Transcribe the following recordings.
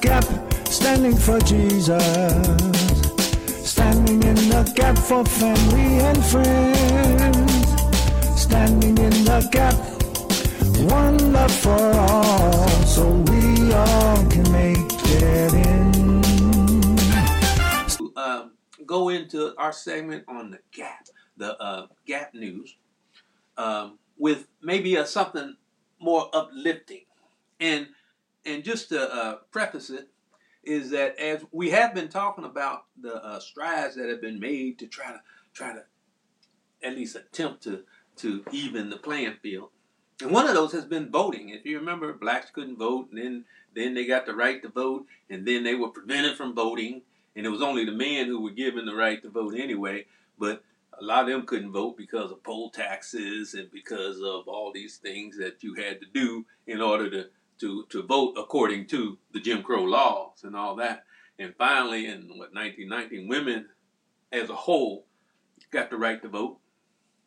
gap, standing for Jesus. Standing in the gap for family and friends. Standing in the gap, one love for all, so we all can make it in. uh, go into our segment on the Gap, the uh, Gap News, um, with maybe a, something more uplifting. And and just to uh, preface it, is that as we have been talking about the uh, strides that have been made to try to try to at least attempt to to even the playing field. And one of those has been voting. If you remember, blacks couldn't vote, and then then they got the right to vote, and then they were prevented from voting, and it was only the men who were given the right to vote anyway. But a lot of them couldn't vote because of poll taxes and because of all these things that you had to do in order to to to vote according to the Jim Crow laws and all that. And finally, in what 1919, women as a whole got the right to vote.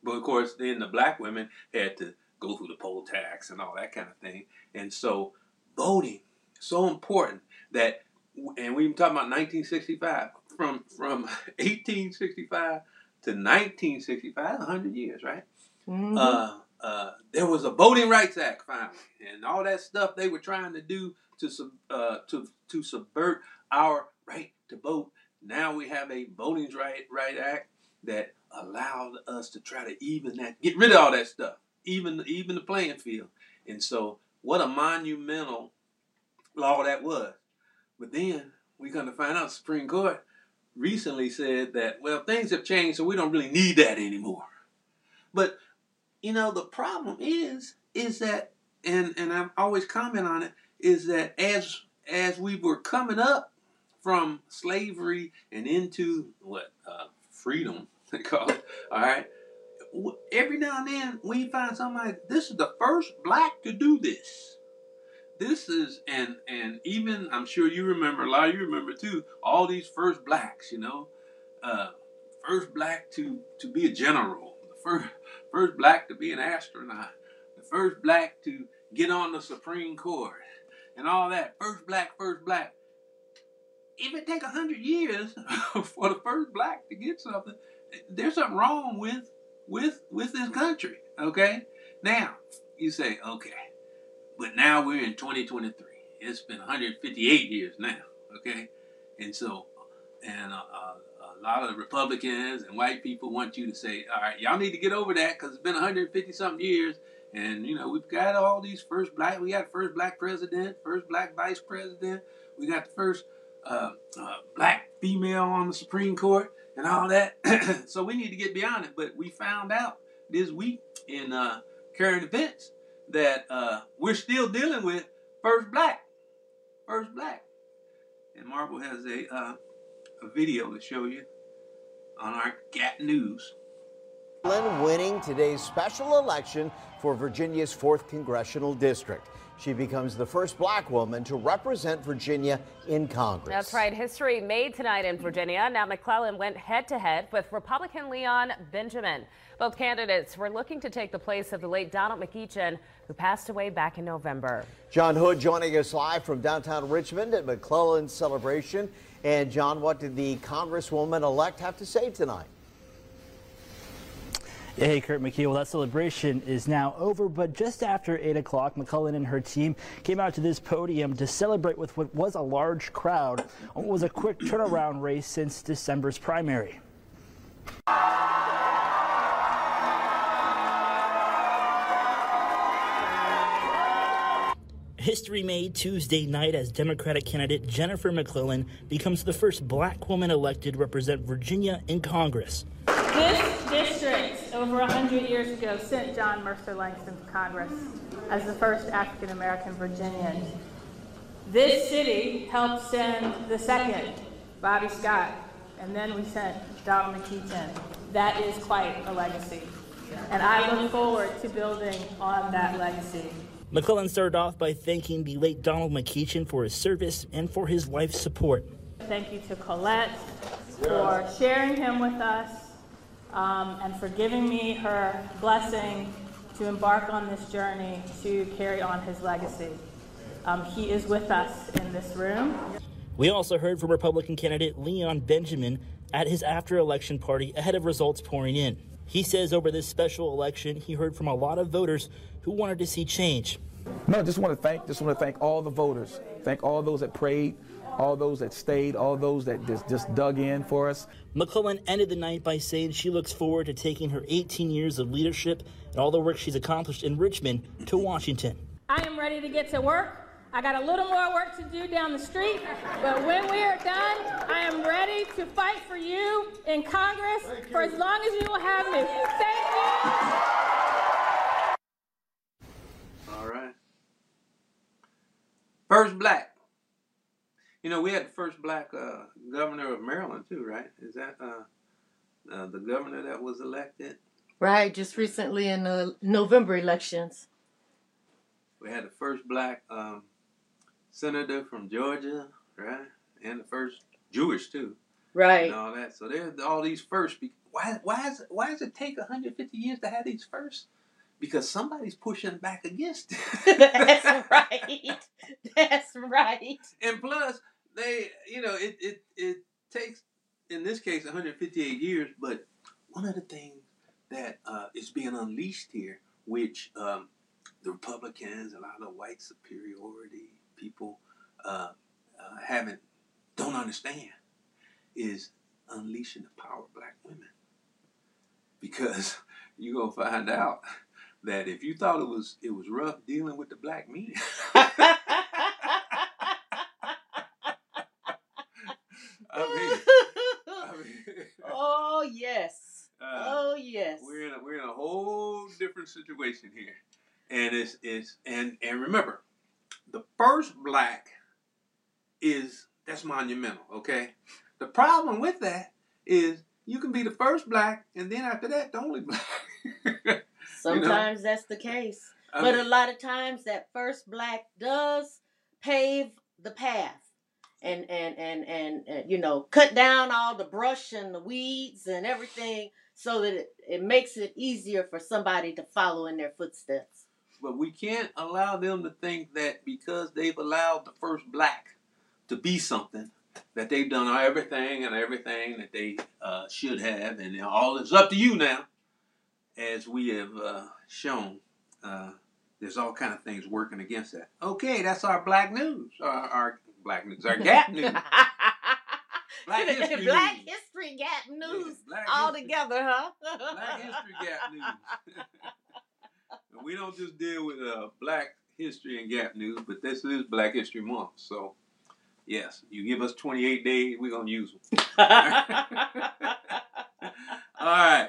But of course, then the black women had to go through the poll tax and all that kind of thing. And so, voting so important that, and we even talking about 1965 from from 1865 to 1965, 100 years, right? Mhm. uh, uh, there was a Voting Rights Act finally, and all that stuff they were trying to do to sub, uh, to to subvert our right to vote. Now we have a Voting Right Right Act that allowed us to try to even that, get rid of all that stuff, even even the playing field. And so, what a monumental law that was. But then we're going to find out Supreme Court recently said that well things have changed, so we don't really need that anymore. But you know the problem is is that and and I've always comment on it is that as as we were coming up from slavery and into what uh, freedom they call it all right every now and then we find somebody this is the first black to do this. This is and and even i'm sure you remember a lot of you remember too all these first blacks you know uh, first black to to be a general the first first black to be an astronaut, the first black to get on the Supreme Court, and all that. First black, first black. If it take a hundred years for the first black to get something, there's something wrong with with with this country. Okay, now you say okay, but now we're in 2023. It's been 158 years now. Okay, and so and uh, uh, a lot of Republicans and white people want you to say, all right, y'all need to get over that because it's been 150 something years. And, you know, we've got all these first black, we got first black president, first black vice president. We got the first uh, uh, black female on the Supreme Court and all that. so we need to get beyond it. But we found out this week in uh, current events that uh, we're still dealing with first black. First black. And Marvel has a uh, a video to show you on our Gap News. Lynn winning today's special election for Virginia's 4th Congressional District. She becomes the first black woman to represent Virginia in Congress. That's right. History made tonight in Virginia. Now, McClellan went head to head with Republican Leon Benjamin. Both candidates were looking to take the place of the late Donald McEachin, who passed away back in November. John Hood joining us live from downtown Richmond at McClellan's celebration. And John, what did the Congresswoman elect have to say tonight? Yeah, hey, Kurt McKee. Well, that celebration is now over, but just after 8 o'clock, McClellan and her team came out to this podium to celebrate with what was a large crowd on what was a quick turnaround race since December's primary. History made Tuesday night as Democratic candidate Jennifer McClellan becomes the first black woman elected to represent Virginia in Congress. This district, over 100 years ago, sent John Mercer Langston to Congress as the first African American Virginian. This city helped send the second, Bobby Scott, and then we sent Donald McEachin. That is quite a legacy. And I look forward to building on that legacy. McClellan started off by thanking the late Donald McEachin for his service and for his wife's support. Thank you to Colette for sharing him with us um, and for giving me her blessing to embark on this journey to carry on his legacy. Um, he is with us in this room. We also heard from Republican candidate Leon Benjamin at his after election party ahead of results pouring in. He says over this special election, he heard from a lot of voters who wanted to see change. No, just want to thank, just want to thank all the voters, thank all those that prayed, all those that stayed, all those that just, just dug in for us. McClellan ended the night by saying she looks forward to taking her 18 years of leadership and all the work she's accomplished in Richmond to Washington. I am ready to get to work. I got a little more work to do down the street, but when we are done, I am ready to fight for you in Congress for as long as you will have me. Thank you. All right. First black. You know, we had the first black uh, governor of Maryland too, right? Is that uh, uh, the governor that was elected? Right, just recently in the November elections. We had the first black um, senator from Georgia, right? And the first Jewish too, Right. and all that. So there's all these firsts. Be- Why? Why is? Why does it take 150 years to have these firsts? Because somebody's pushing back against it. That's right. That's right. and plus they you know it, it it takes in this case 158 years but one of the things that uh, is being unleashed here which um, the republicans a lot of white superiority people uh, uh, haven't don't understand is unleashing the power of black women. Because you're gonna find out that if you thought it was it was rough dealing with the black men I mean, I mean, oh yes. uh, Oh yes. we're in a, we're in a whole different situation here, and it's it's and and remember, the first black is that's monumental. Okay, the problem with that is you can be the first black, and then after that, the only black. Sometimes that's the case. I but mean, a lot of times that first black does pave the path. And, and, and, and, and, you know, cut down all the brush and the weeds and everything so that it, it makes it easier for somebody to follow in their footsteps. but we can't allow them to think that because they've allowed the first black to be something that they've done everything and everything that they uh, should have, and all is up to you now. As we have uh, shown, uh, there's all kind of things working against that. Okay, that's our black news, our, our black news, our Gap news, Black History Black News. History Gap news Black all History- together, huh? Black History Gap news. We don't just deal with uh, Black History and Gap news, but this is Black History Month. So, yes, you give us 28 days, we're going to use them. All right.